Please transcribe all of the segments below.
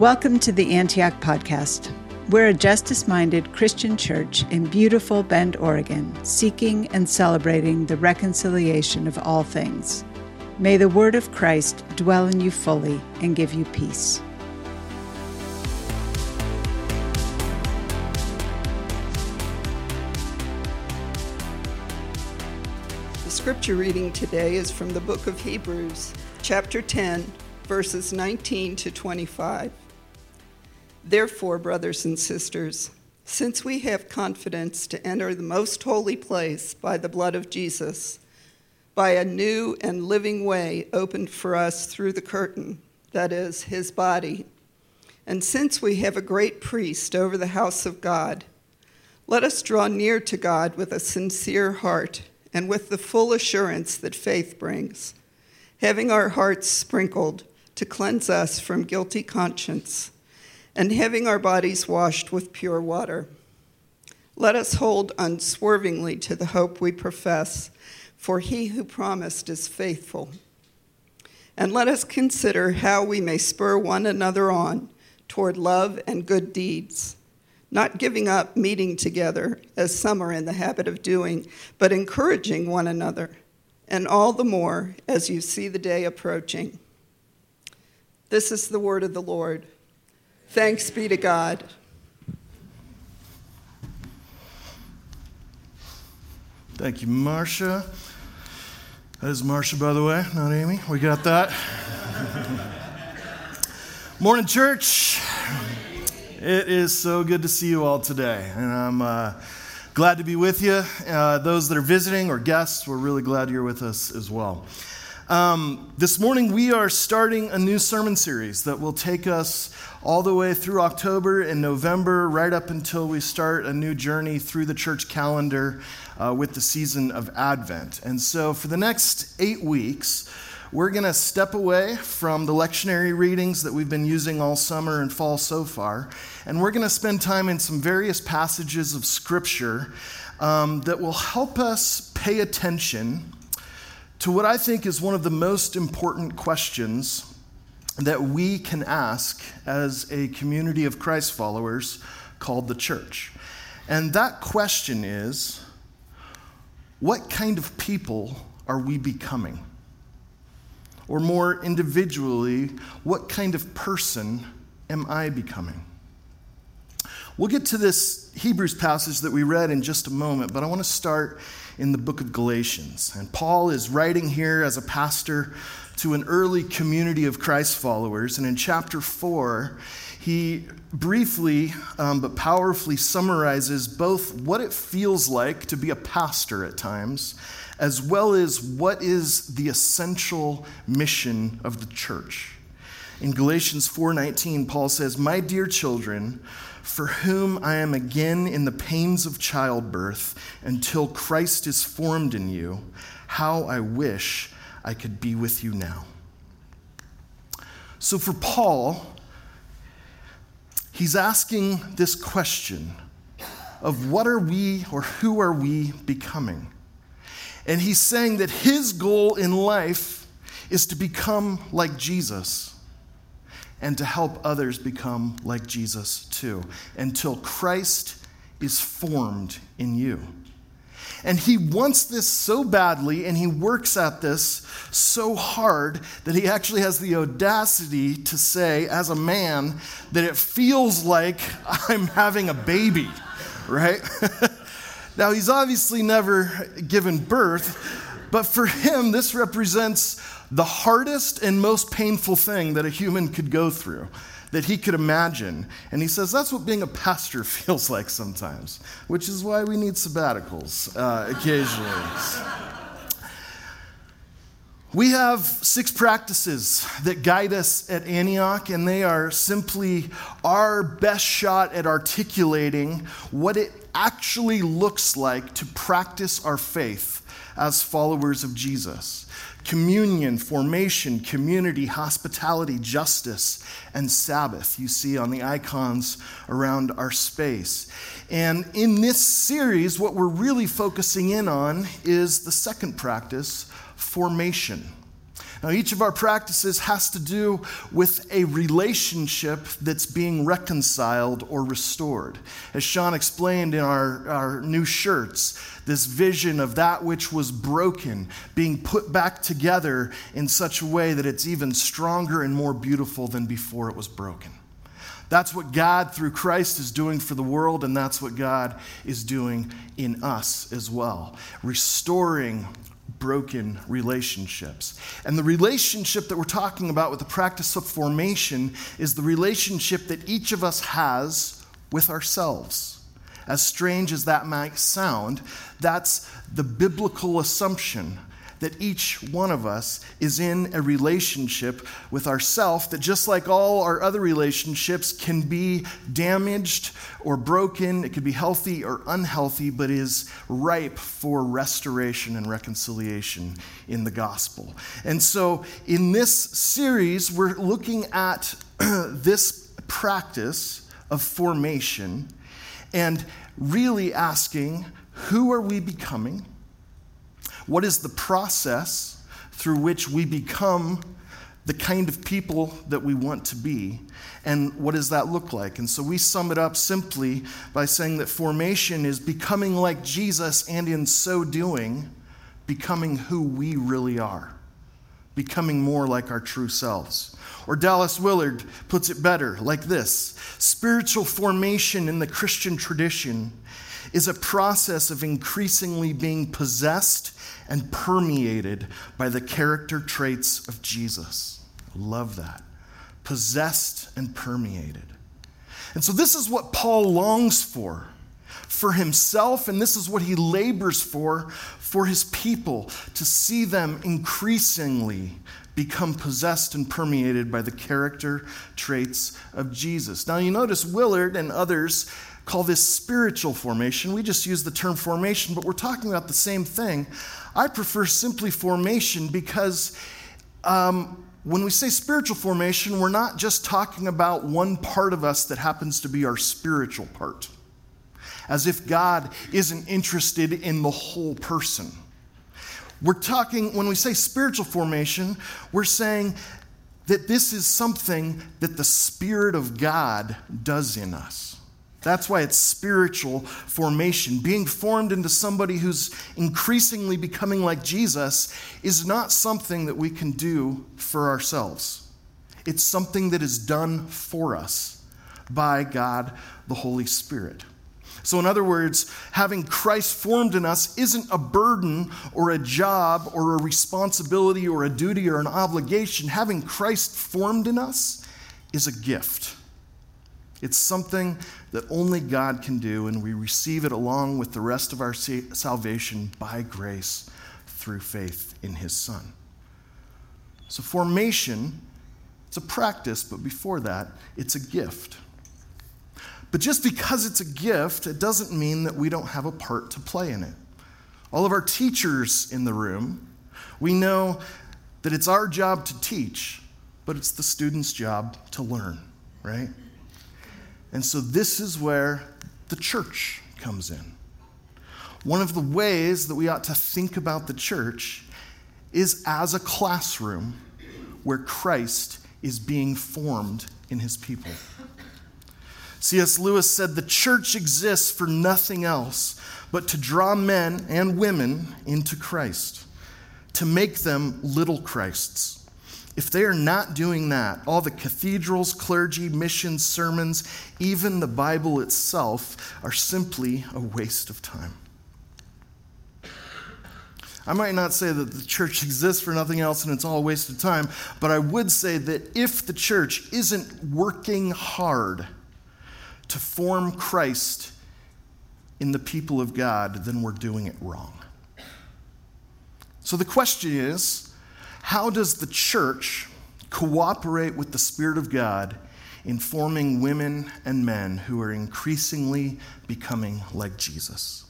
Welcome to the Antioch Podcast. We're a justice minded Christian church in beautiful Bend, Oregon, seeking and celebrating the reconciliation of all things. May the word of Christ dwell in you fully and give you peace. The scripture reading today is from the book of Hebrews, chapter 10, verses 19 to 25. Therefore, brothers and sisters, since we have confidence to enter the most holy place by the blood of Jesus, by a new and living way opened for us through the curtain, that is, his body, and since we have a great priest over the house of God, let us draw near to God with a sincere heart and with the full assurance that faith brings, having our hearts sprinkled to cleanse us from guilty conscience and having our bodies washed with pure water. Let us hold unswervingly to the hope we profess, for he who promised is faithful. And let us consider how we may spur one another on toward love and good deeds, not giving up meeting together, as some are in the habit of doing, but encouraging one another, and all the more as you see the day approaching. This is the word of the Lord. Thanks be to God. Thank you, Marcia. That is Marcia, by the way, not Amy. We got that. Morning, church. It is so good to see you all today. And I'm uh, glad to be with you. Uh, those that are visiting or guests, we're really glad you're with us as well. Um, this morning, we are starting a new sermon series that will take us all the way through October and November, right up until we start a new journey through the church calendar uh, with the season of Advent. And so, for the next eight weeks, we're going to step away from the lectionary readings that we've been using all summer and fall so far, and we're going to spend time in some various passages of Scripture um, that will help us pay attention to what I think is one of the most important questions that we can ask as a community of Christ followers called the church. And that question is what kind of people are we becoming? Or more individually, what kind of person am I becoming? We'll get to this Hebrews passage that we read in just a moment, but I want to start in the book of Galatians. And Paul is writing here as a pastor to an early community of Christ followers. And in chapter 4, he briefly um, but powerfully summarizes both what it feels like to be a pastor at times, as well as what is the essential mission of the church. In Galatians 4:19, Paul says, "My dear children, for whom I am again in the pains of childbirth until Christ is formed in you. How I wish I could be with you now. So, for Paul, he's asking this question of what are we or who are we becoming? And he's saying that his goal in life is to become like Jesus and to help others become like Jesus too, until Christ is formed in you. And he wants this so badly, and he works at this so hard that he actually has the audacity to say, as a man, that it feels like I'm having a baby, right? now, he's obviously never given birth, but for him, this represents the hardest and most painful thing that a human could go through, that he could imagine. And he says that's what being a pastor feels like sometimes, which is why we need sabbaticals uh, occasionally. We have six practices that guide us at Antioch, and they are simply our best shot at articulating what it actually looks like to practice our faith as followers of Jesus communion, formation, community, hospitality, justice, and Sabbath. You see on the icons around our space. And in this series, what we're really focusing in on is the second practice, formation. Now, each of our practices has to do with a relationship that's being reconciled or restored. As Sean explained in our, our new shirts, this vision of that which was broken being put back together in such a way that it's even stronger and more beautiful than before it was broken. That's what God, through Christ, is doing for the world, and that's what God is doing in us as well. Restoring broken relationships. And the relationship that we're talking about with the practice of formation is the relationship that each of us has with ourselves. As strange as that might sound, that's the biblical assumption that each one of us is in a relationship with ourself that just like all our other relationships can be damaged or broken it could be healthy or unhealthy but is ripe for restoration and reconciliation in the gospel. And so in this series we're looking at this practice of formation and really asking who are we becoming what is the process through which we become the kind of people that we want to be? And what does that look like? And so we sum it up simply by saying that formation is becoming like Jesus, and in so doing, becoming who we really are, becoming more like our true selves. Or Dallas Willard puts it better like this Spiritual formation in the Christian tradition is a process of increasingly being possessed and permeated by the character traits of Jesus. Love that. Possessed and permeated. And so, this is what Paul longs for for himself, and this is what he labors for for his people to see them increasingly become possessed and permeated by the character traits of Jesus. Now, you notice Willard and others call this spiritual formation. We just use the term formation, but we're talking about the same thing. I prefer simply formation because um, when we say spiritual formation, we're not just talking about one part of us that happens to be our spiritual part, as if God isn't interested in the whole person. We're talking, when we say spiritual formation, we're saying that this is something that the Spirit of God does in us. That's why it's spiritual formation. Being formed into somebody who's increasingly becoming like Jesus is not something that we can do for ourselves. It's something that is done for us by God the Holy Spirit. So, in other words, having Christ formed in us isn't a burden or a job or a responsibility or a duty or an obligation. Having Christ formed in us is a gift. It's something that only God can do, and we receive it along with the rest of our salvation by grace through faith in His Son. So, formation, it's a practice, but before that, it's a gift. But just because it's a gift, it doesn't mean that we don't have a part to play in it. All of our teachers in the room, we know that it's our job to teach, but it's the student's job to learn, right? And so this is where the church comes in. One of the ways that we ought to think about the church is as a classroom where Christ is being formed in his people. C.S. Lewis said the church exists for nothing else but to draw men and women into Christ, to make them little Christs. If they are not doing that, all the cathedrals, clergy, missions, sermons, even the Bible itself are simply a waste of time. I might not say that the church exists for nothing else and it's all a waste of time, but I would say that if the church isn't working hard to form Christ in the people of God, then we're doing it wrong. So the question is how does the church cooperate with the Spirit of God in forming women and men who are increasingly becoming like Jesus?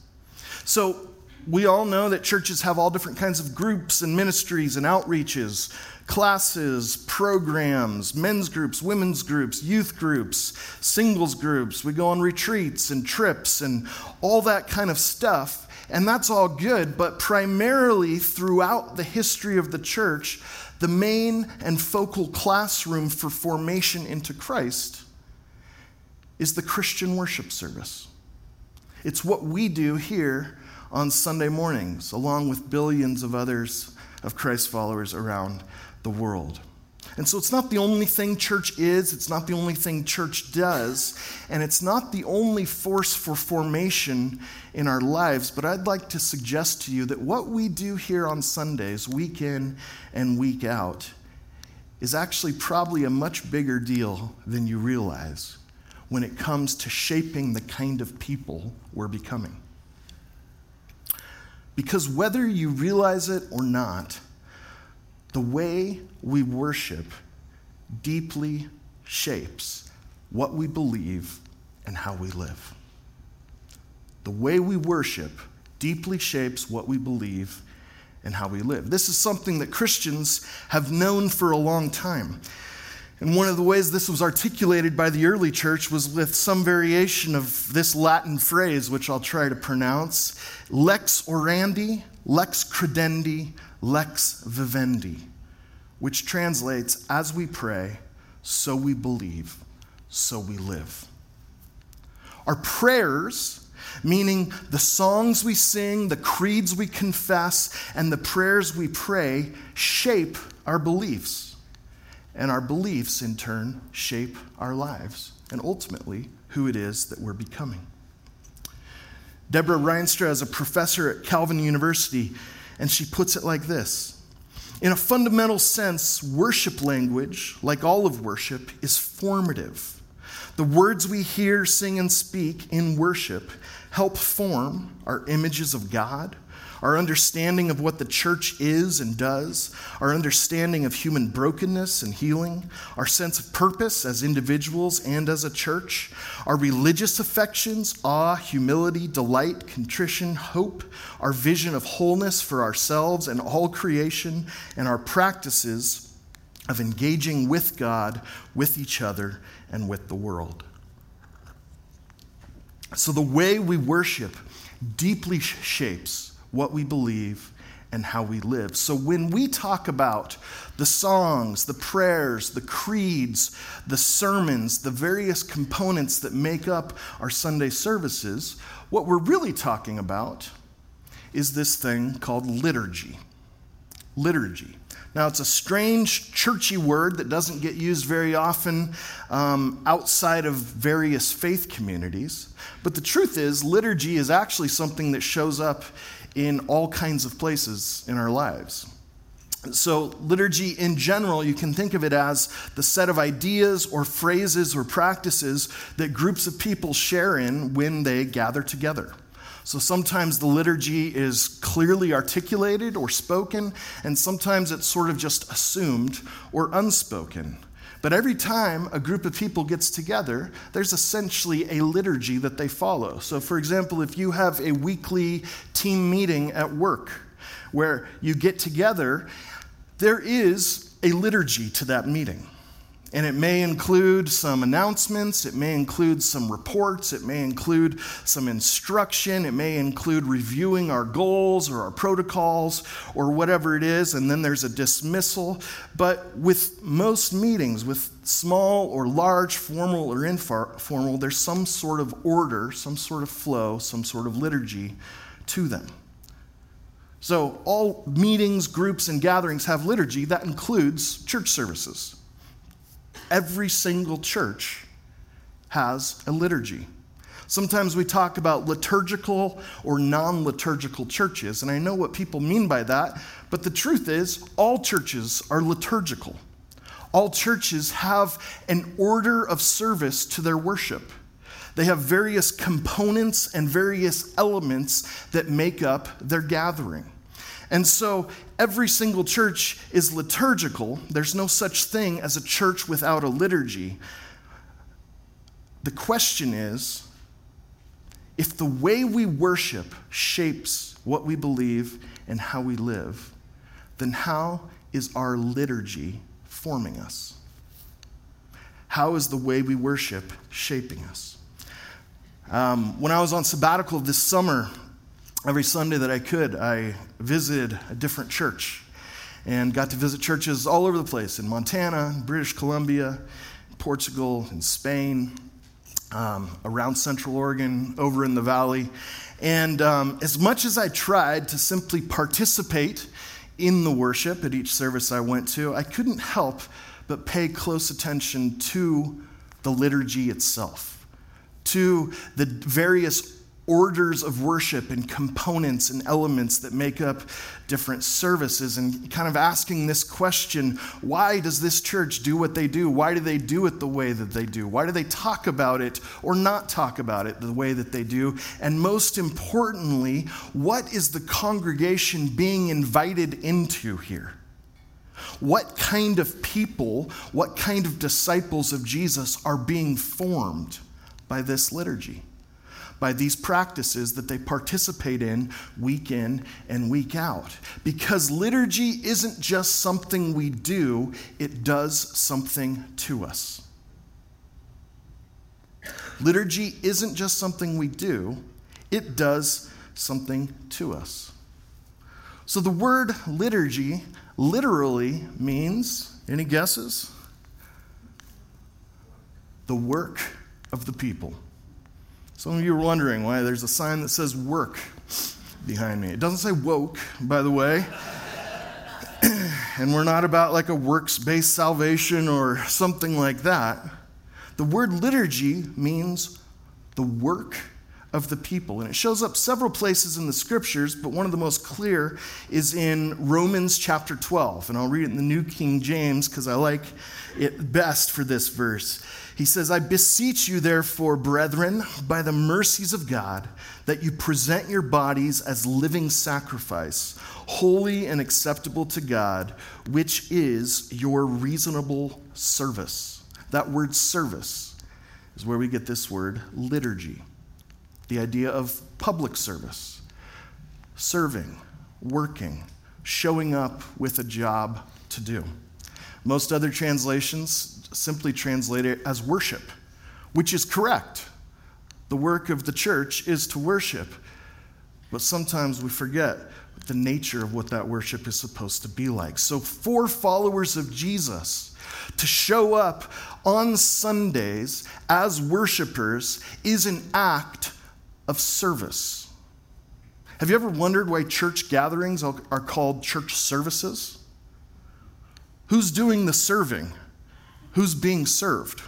So, we all know that churches have all different kinds of groups and ministries and outreaches classes, programs, men's groups, women's groups, youth groups, singles groups. We go on retreats and trips and all that kind of stuff. And that's all good, but primarily throughout the history of the church, the main and focal classroom for formation into Christ is the Christian worship service. It's what we do here on Sunday mornings, along with billions of others of Christ followers around the world. And so it's not the only thing church is, it's not the only thing church does, and it's not the only force for formation in our lives. But I'd like to suggest to you that what we do here on Sundays, week in and week out, is actually probably a much bigger deal than you realize when it comes to shaping the kind of people we're becoming. Because whether you realize it or not, the way we worship deeply shapes what we believe and how we live. The way we worship deeply shapes what we believe and how we live. This is something that Christians have known for a long time. And one of the ways this was articulated by the early church was with some variation of this Latin phrase, which I'll try to pronounce lex orandi, lex credendi, lex vivendi which translates as we pray, so we believe, so we live. Our prayers, meaning the songs we sing, the creeds we confess, and the prayers we pray, shape our beliefs. And our beliefs, in turn, shape our lives and ultimately who it is that we're becoming. Deborah Rienstra is a professor at Calvin University, and she puts it like this in a fundamental sense, worship language, like all of worship, is formative. The words we hear, sing, and speak in worship help form our images of God, our understanding of what the church is and does, our understanding of human brokenness and healing, our sense of purpose as individuals and as a church, our religious affections, awe, humility, delight, contrition, hope, our vision of wholeness for ourselves and all creation, and our practices of engaging with God, with each other, and with the world. So the way we worship deeply shapes what we believe, and how we live. So when we talk about the songs, the prayers, the creeds, the sermons, the various components that make up our Sunday services, what we're really talking about is this thing called liturgy. Liturgy. Now, it's a strange, churchy word that doesn't get used very often um, outside of various faith communities. But the truth is, liturgy is actually something that shows up in all kinds of places in our lives. So, liturgy in general, you can think of it as the set of ideas or phrases or practices that groups of people share in when they gather together. So, sometimes the liturgy is clearly articulated or spoken, and sometimes it's sort of just assumed or unspoken. But every time a group of people gets together, there's essentially a liturgy that they follow. So, for example, if you have a weekly team meeting at work where you get together, there is a liturgy to that meeting. And it may include some announcements, it may include some reports, it may include some instruction, it may include reviewing our goals or our protocols or whatever it is, and then there's a dismissal. But with most meetings, with small or large, formal or informal, there's some sort of order, some sort of flow, some sort of liturgy to them. So, all meetings, groups, and gatherings have liturgy. That includes church services. Every single church has a liturgy. Sometimes we talk about liturgical or non liturgical churches, and I know what people mean by that, but the truth is, all churches are liturgical. All churches have an order of service to their worship. They have various components and various elements that make up their gathering. And so every single church is liturgical. There's no such thing as a church without a liturgy. The question is if the way we worship shapes what we believe and how we live, then how is our liturgy forming us? How is the way we worship shaping us? Um, when I was on sabbatical this summer, every Sunday that I could, I visited a different church. and got to visit churches all over the place in Montana, British Columbia, Portugal, and Spain, um, around Central Oregon, over in the valley. And um, as much as I tried to simply participate in the worship at each service I went to, I couldn't help but pay close attention to the liturgy itself, to the various orders of worship and components and elements that make up different services and kind of asking this question why does this church do what they do? Why do they do it the way that they do? Why do they talk about it or not talk about it the way that they do? And most importantly, what is the congregation being invited into here? What kind of people, what kind of disciples of Jesus are being formed by this liturgy? By these practices that they participate in week in and week out. Because liturgy isn't just something we do, it does something to us. Liturgy isn't just something we do, it does something to us. So the word liturgy literally means, any guesses? The work of the people. Some of you are wondering why there's a sign that says work behind me. It doesn't say woke, by the way. and we're not about like a works based salvation or something like that. The word liturgy means the work of the people. And it shows up several places in the scriptures, but one of the most clear is in Romans chapter 12. And I'll read it in the New King James because I like it best for this verse. He says, I beseech you, therefore, brethren, by the mercies of God, that you present your bodies as living sacrifice, holy and acceptable to God, which is your reasonable service. That word service is where we get this word liturgy, the idea of public service, serving, working, showing up with a job to do. Most other translations simply translate it as worship, which is correct. The work of the church is to worship. But sometimes we forget the nature of what that worship is supposed to be like. So, for followers of Jesus to show up on Sundays as worshipers is an act of service. Have you ever wondered why church gatherings are called church services? Who's doing the serving? who's being served.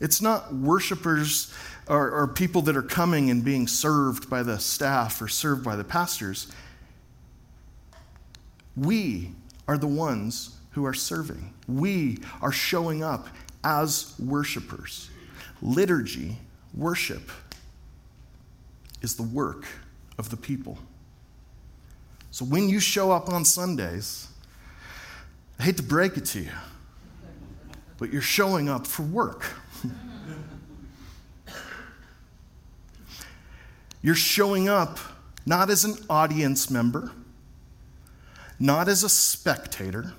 It's not worshipers or, or, people that are coming and being served by the staff or served by the pastors. We are the ones who are serving. We are showing up as worshipers. Liturgy, worship, is the work of the people. So when you show up on Sundays, I hate to break it to you but you're showing up for work. you're showing up not as an audience member, not as a spectator,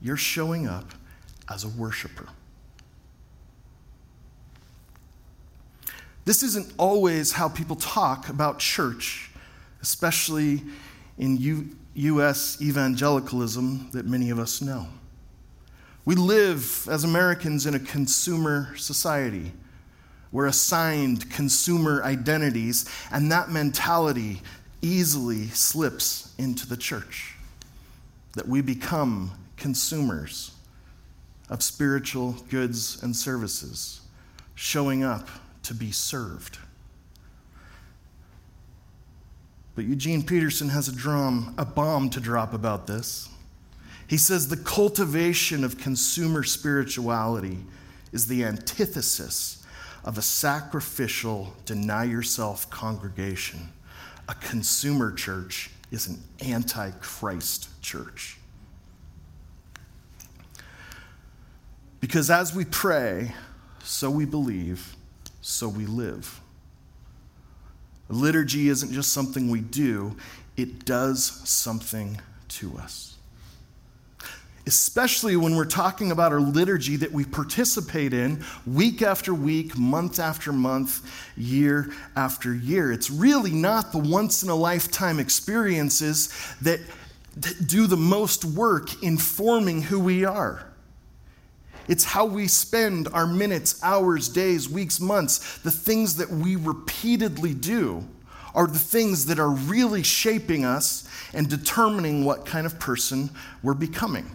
you're showing up as a worshiper. This isn't always how people talk about church, especially in U- U.S. evangelicalism that many of us know. We live as Americans in a consumer society. We're assigned consumer identities, and that mentality easily slips into the church. That we become consumers of spiritual goods and services, showing up to be served. But Eugene Peterson has a drum, a bomb to drop about this. He says the cultivation of consumer spirituality is the antithesis of a sacrificial, deny yourself congregation. A consumer church is an anti-Christ church. Because as we pray, so we believe, so we live. Liturgy isn't just something we do, it does something to us especially when we're talking about our liturgy that we participate in week after week, month after month, year after year. It's really not the once in a lifetime experiences that do the most work in forming who we are. It's how we spend our minutes, hours, days, weeks, months. The things that we repeatedly do are the things that are really shaping us and determining what kind of person we're becoming.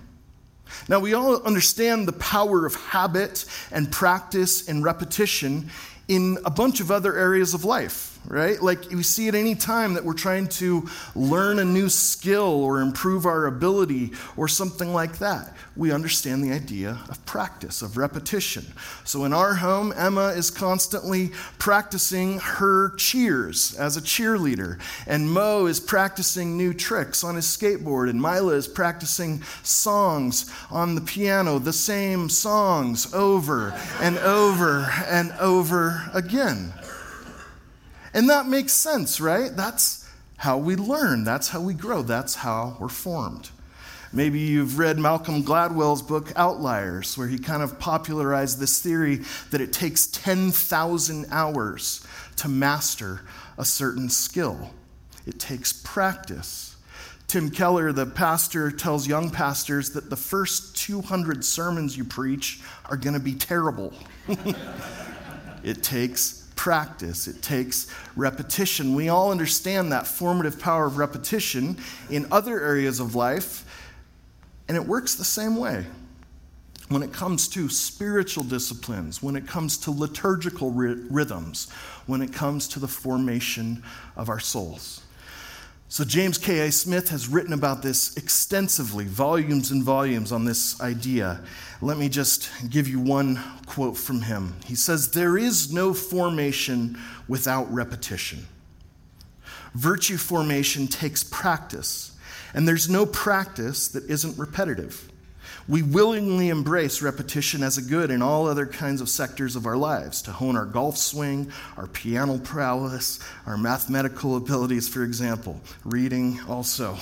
Now, we all understand the power of habit and practice and repetition in a bunch of other areas of life right? Like we see at any time that we're trying to learn a new skill or improve our ability or something like that. We understand the idea of practice, of repetition. So in our home, Emma is constantly practicing her cheers as a cheerleader, and Mo is practicing new tricks on his skateboard, and Mila is practicing songs on the piano, the same songs over and over and over again. And that makes sense, right? That's how we learn, that's how we grow, that's how we're formed. Maybe you've read Malcolm Gladwell's book Outliers, where he kind of popularized this theory that it takes 10,000 hours to master a certain skill. It takes practice. Tim Keller, the pastor, tells young pastors that the first 200 sermons you preach are going to be terrible. it takes practice, it takes repetition. We all understand that formative power of repetition in other areas of life, and it works the same way. When it comes to spiritual disciplines, when it comes to liturgical rhythms, when it comes to the formation of our souls. So, James K.A. Smith has written about this extensively, volumes and volumes on this idea. Let me just give you one quote from him. He says, There is no formation without repetition. Virtue formation takes practice, and there's no practice that isn't repetitive. We willingly embrace repetition as a good in all other kinds of sectors of our lives to hone our golf swing, our piano prowess, our mathematical abilities, for example, reading also.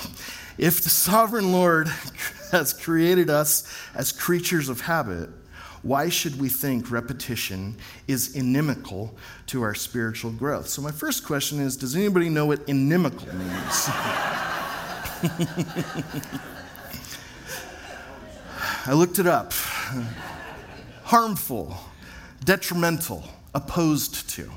If the sovereign Lord has created us as creatures of habit, why should we think repetition is inimical to our spiritual growth? So, my first question is Does anybody know what inimical means? I looked it up. Harmful, detrimental, opposed to.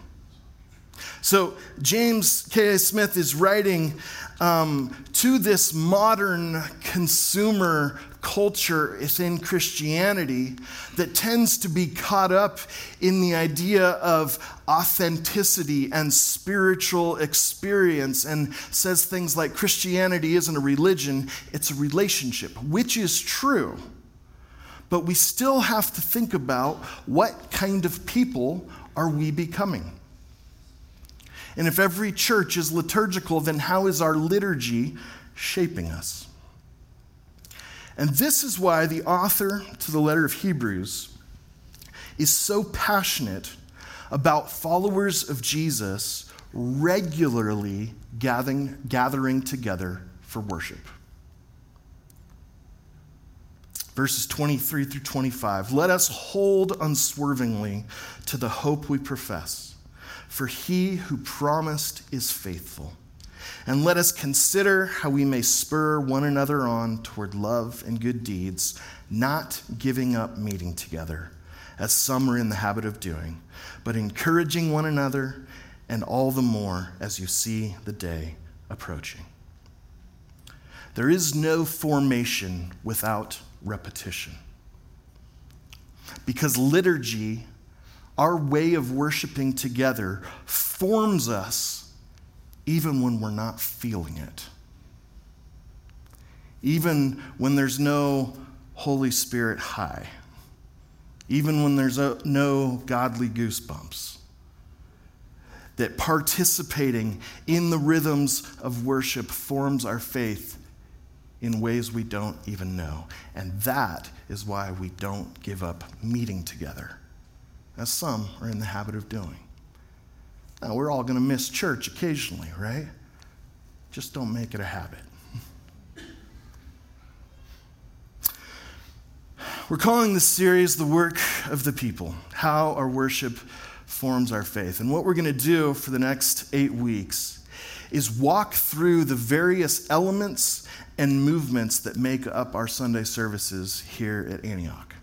So, James K.A. Smith is writing um, to this modern consumer culture within Christianity that tends to be caught up in the idea of authenticity and spiritual experience and says things like Christianity isn't a religion, it's a relationship, which is true but we still have to think about what kind of people are we becoming? And if every church is liturgical, then how is our liturgy shaping us? And this is why the author to the letter of Hebrews is so passionate about followers of Jesus regularly gathering, gathering together for worship verses 23 through 25. Let us hold unswervingly to the hope we profess, for he who promised is faithful. And let us consider how we may spur one another on toward love and good deeds, not giving up meeting together, as some are in the habit of doing, but encouraging one another, and all the more as you see the day approaching. There is no formation without repetition. Because liturgy, our way of worshiping together, forms us even when we're not feeling it. Even when there's no Holy Spirit high. Even when there's no godly goosebumps. That participating in the rhythms of worship forms our faith in ways we don't even know. And that is why we don't give up meeting together, as some are in the habit of doing. Now, we're all going to miss church occasionally, right? Just don't make it a habit. We're calling this series The Work of the People How Our Worship Forms Our Faith. And what we're going to do for the next eight weeks is walk through the various elements and movements that make up our Sunday services here at Antioch.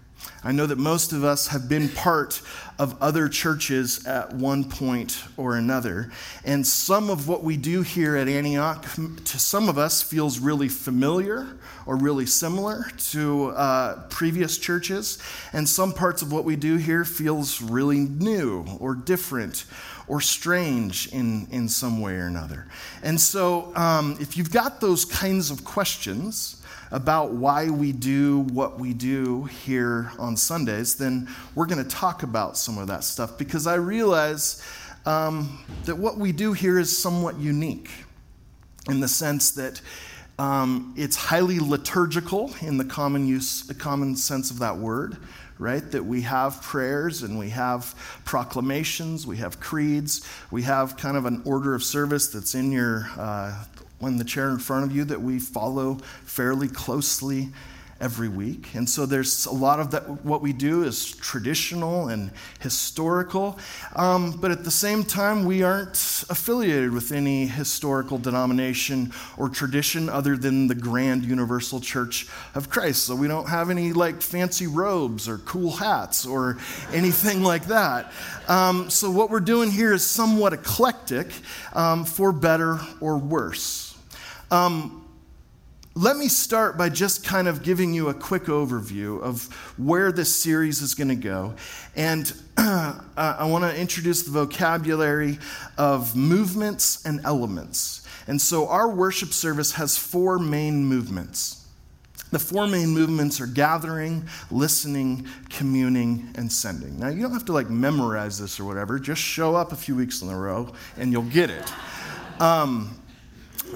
I know that most of us have been part of other churches at one point or another. And some of what we do here at Antioch, to some of us, feels really familiar or really similar to uh, previous churches. And some parts of what we do here feels really new or different or strange in, in some way or another. And so, um, if you've got those kinds of questions, about why we do what we do here on Sundays, then we're going to talk about some of that stuff because I realize um, that what we do here is somewhat unique in the sense that um, it's highly liturgical in the common use, the common sense of that word, right? That we have prayers and we have proclamations, we have creeds, we have kind of an order of service that's in your uh, the chair in front of you that we follow fairly closely every week. And so there's a lot of that, what we do is traditional and historical. Um, but at the same time, we aren't affiliated with any historical denomination or tradition other than the grand universal church of Christ. So we don't have any like fancy robes or cool hats or anything like that. Um, so what we're doing here is somewhat eclectic um, for better or worse. Um, let me start by just kind of giving you a quick overview of where this series is going to go. And I want to introduce the vocabulary of movements and elements. And so our worship service has four main movements. The four main movements are gathering, listening, communing, and sending. Now, you don't have to like memorize this or whatever. Just show up a few weeks in a row and you'll get it. Um,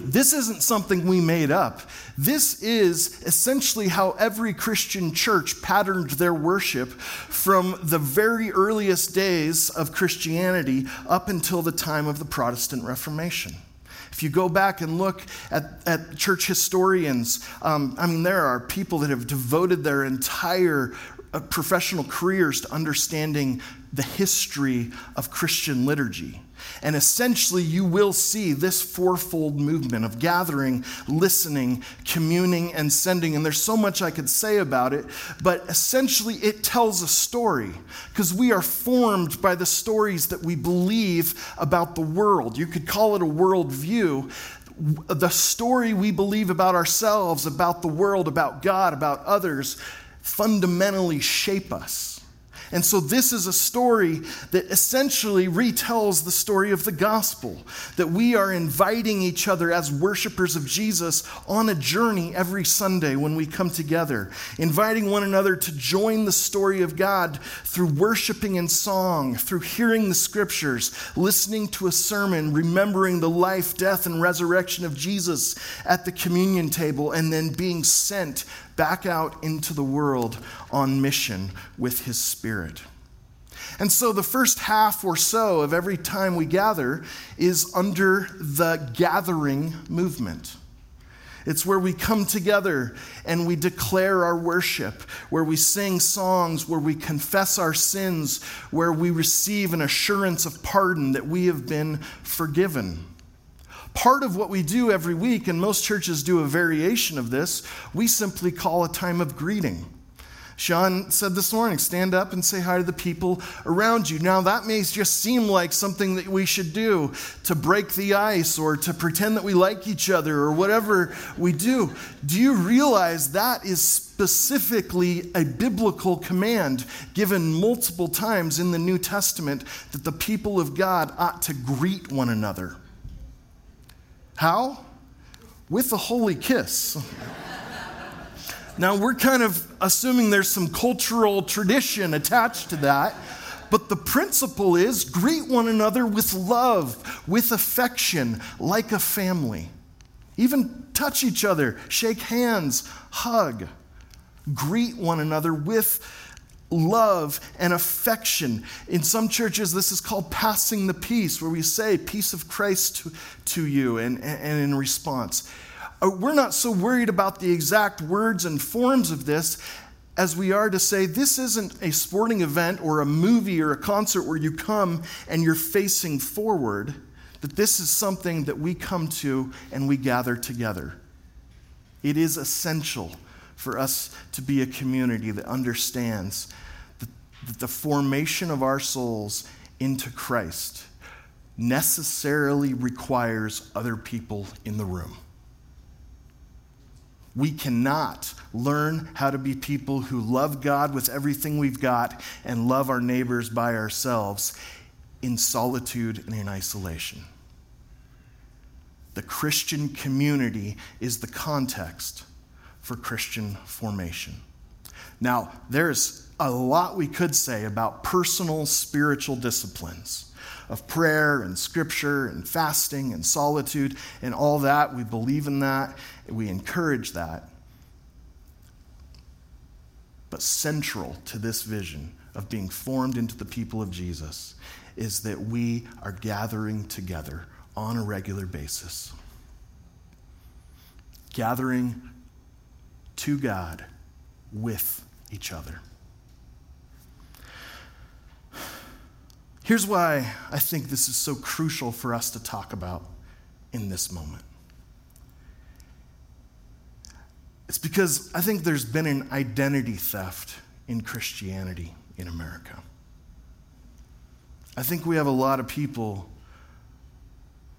this isn't something we made up. This is essentially how every Christian church patterned their worship from the very earliest days of Christianity up until the time of the Protestant Reformation. If you go back and look at, at church historians, um, I mean, there are people that have devoted their entire uh, professional careers to understanding the history of Christian liturgy. And essentially, you will see this fourfold movement of gathering, listening, communing, and sending. And there's so much I could say about it, but essentially, it tells a story because we are formed by the stories that we believe about the world. You could call it a worldview. The story we believe about ourselves, about the world, about God, about others fundamentally shape us. And so, this is a story that essentially retells the story of the gospel that we are inviting each other as worshipers of Jesus on a journey every Sunday when we come together, inviting one another to join the story of God through worshiping in song, through hearing the scriptures, listening to a sermon, remembering the life, death, and resurrection of Jesus at the communion table, and then being sent back out into the world on mission with his spirit. And so the first half or so of every time we gather is under the gathering movement. It's where we come together and we declare our worship, where we sing songs, where we confess our sins, where we receive an assurance of pardon that we have been forgiven. Part of what we do every week, and most churches do a variation of this, we simply call a time of greeting. Sean said this morning, stand up and say hi to the people around you. Now, that may just seem like something that we should do to break the ice or to pretend that we like each other or whatever we do. Do you realize that is specifically a biblical command given multiple times in the New Testament that the people of God ought to greet one another? How? With a holy kiss. now, we're kind of assuming there's some cultural tradition attached to that, but the principle is greet one another with love, with affection, like a family. Even touch each other, shake hands, hug. Greet one another with love and affection. In some churches, this is called passing the peace, where we say, Peace of Christ to, to you, and, and in response. Uh, we're not so worried about the exact words and forms of this as we are to say, this isn't a sporting event or a movie or a concert where you come and you're facing forward. that this is something that we come to and we gather together. It is essential for us to be a community that understands that, the formation of our souls into Christ necessarily requires other people in the room. We cannot learn how to be people who love God with everything we've got and love our neighbors by ourselves in solitude and in isolation. The Christian community is the context for Christian formation. Now, there's a lot we could say about personal spiritual disciplines of prayer and scripture and fasting and solitude and all that. We believe in that, we encourage that. But central to this vision of being formed into the people of Jesus is that we are gathering together on a regular basis. Gathering to God with each other. Here's why I think this is so crucial for us to talk about in this moment. It's because I think there's been an identity theft in Christianity in America. I think we have a lot of people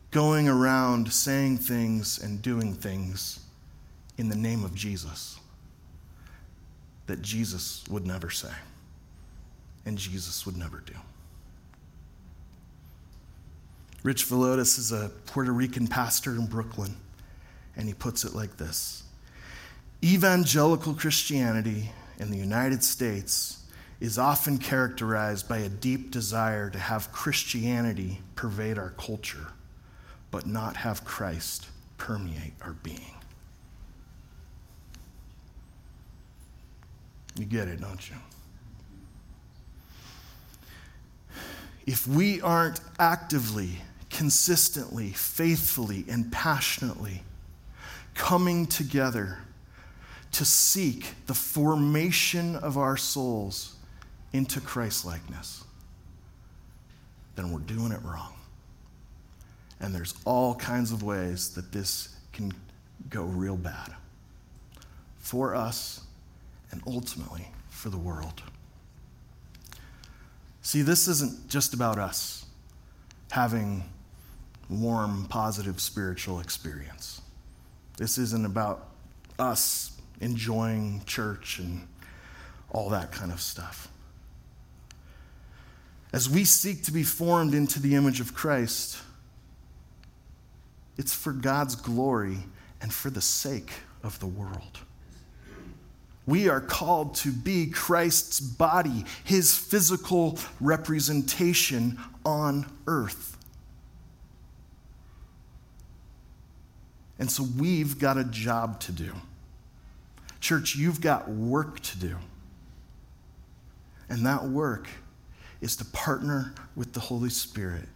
going around saying things and doing things in the name of Jesus that Jesus would never say and Jesus would never do. Rich Villodas is a Puerto Rican pastor in Brooklyn, and he puts it like this Evangelical Christianity in the United States is often characterized by a deep desire to have Christianity pervade our culture, but not have Christ permeate our being. You get it, don't you? If we aren't actively consistently, faithfully, and passionately coming together to seek the formation of our souls into Christlikeness, then we're doing it wrong. And there's all kinds of ways that this can go real bad for us and ultimately for the world. See, this isn't just about us having warm, positive spiritual experience. This isn't about us enjoying church and all that kind of stuff. As we seek to be formed into the image of Christ, it's for God's glory and for the sake of the world. We are called to be Christ's body, his physical representation on earth. And so we've got a job to do. Church, you've got work to do. And that work is to partner with the Holy Spirit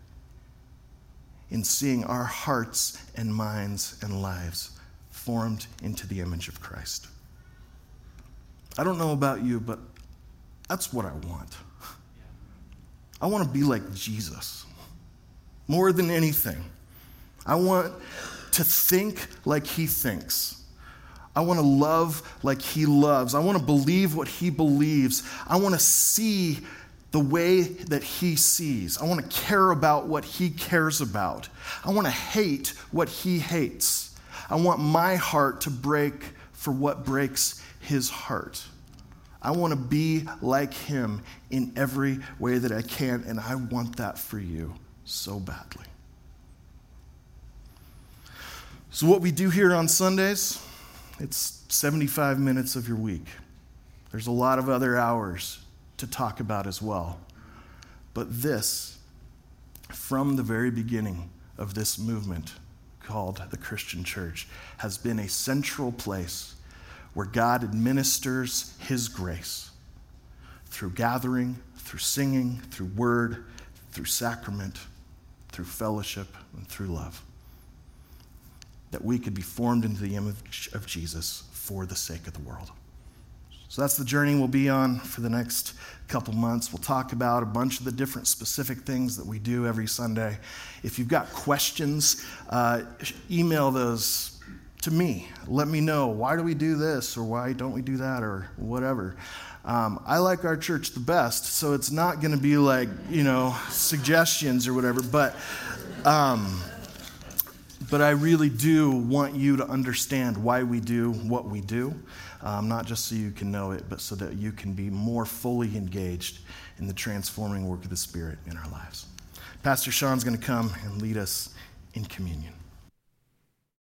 in seeing our hearts and minds and lives formed into the image of Christ. I don't know about you, but that's what I want. I want to be like Jesus more than anything. I want to think like he thinks. I want to love like he loves. I want to believe what he believes. I want to see the way that he sees. I want to care about what he cares about. I want to hate what he hates. I want my heart to break for what breaks his heart. I want to be like him in every way that I can, and I want that for you so badly. So, what we do here on Sundays, it's 75 minutes of your week. There's a lot of other hours to talk about as well. But this, from the very beginning of this movement called the Christian church, has been a central place where God administers His grace through gathering, through singing, through word, through sacrament, through fellowship, and through love that we could be formed into the image of Jesus for the sake of the world. So that's the journey we'll be on for the next couple months. We'll talk about a bunch of the different specific things that we do every Sunday. If you've got questions, uh, email those to me. Let me know why do we do this or why don't we do that or whatever. Um, I like our church the best, so it's not going to be like, you know, suggestions or whatever, but. Um, but I really do want you to understand why we do what we do, um, not just so you can know it, but so that you can be more fully engaged in the transforming work of the Spirit in our lives. Pastor Sean's going to come and lead us in communion.